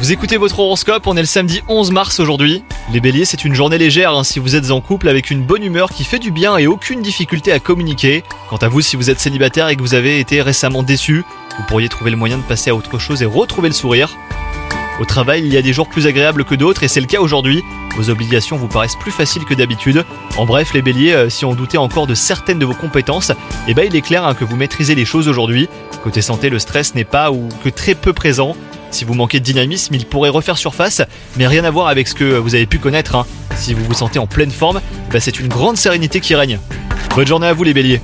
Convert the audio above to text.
Vous écoutez votre horoscope, on est le samedi 11 mars aujourd'hui. Les béliers, c'est une journée légère hein, si vous êtes en couple avec une bonne humeur qui fait du bien et aucune difficulté à communiquer. Quant à vous, si vous êtes célibataire et que vous avez été récemment déçu, vous pourriez trouver le moyen de passer à autre chose et retrouver le sourire. Au travail, il y a des jours plus agréables que d'autres et c'est le cas aujourd'hui. Vos obligations vous paraissent plus faciles que d'habitude. En bref, les béliers, euh, si on doutait encore de certaines de vos compétences, eh ben il est clair hein, que vous maîtrisez les choses aujourd'hui. Côté santé, le stress n'est pas ou que très peu présent. Si vous manquez de dynamisme, il pourrait refaire surface, mais rien à voir avec ce que vous avez pu connaître. hein. Si vous vous sentez en pleine forme, bah, c'est une grande sérénité qui règne. Bonne journée à vous les béliers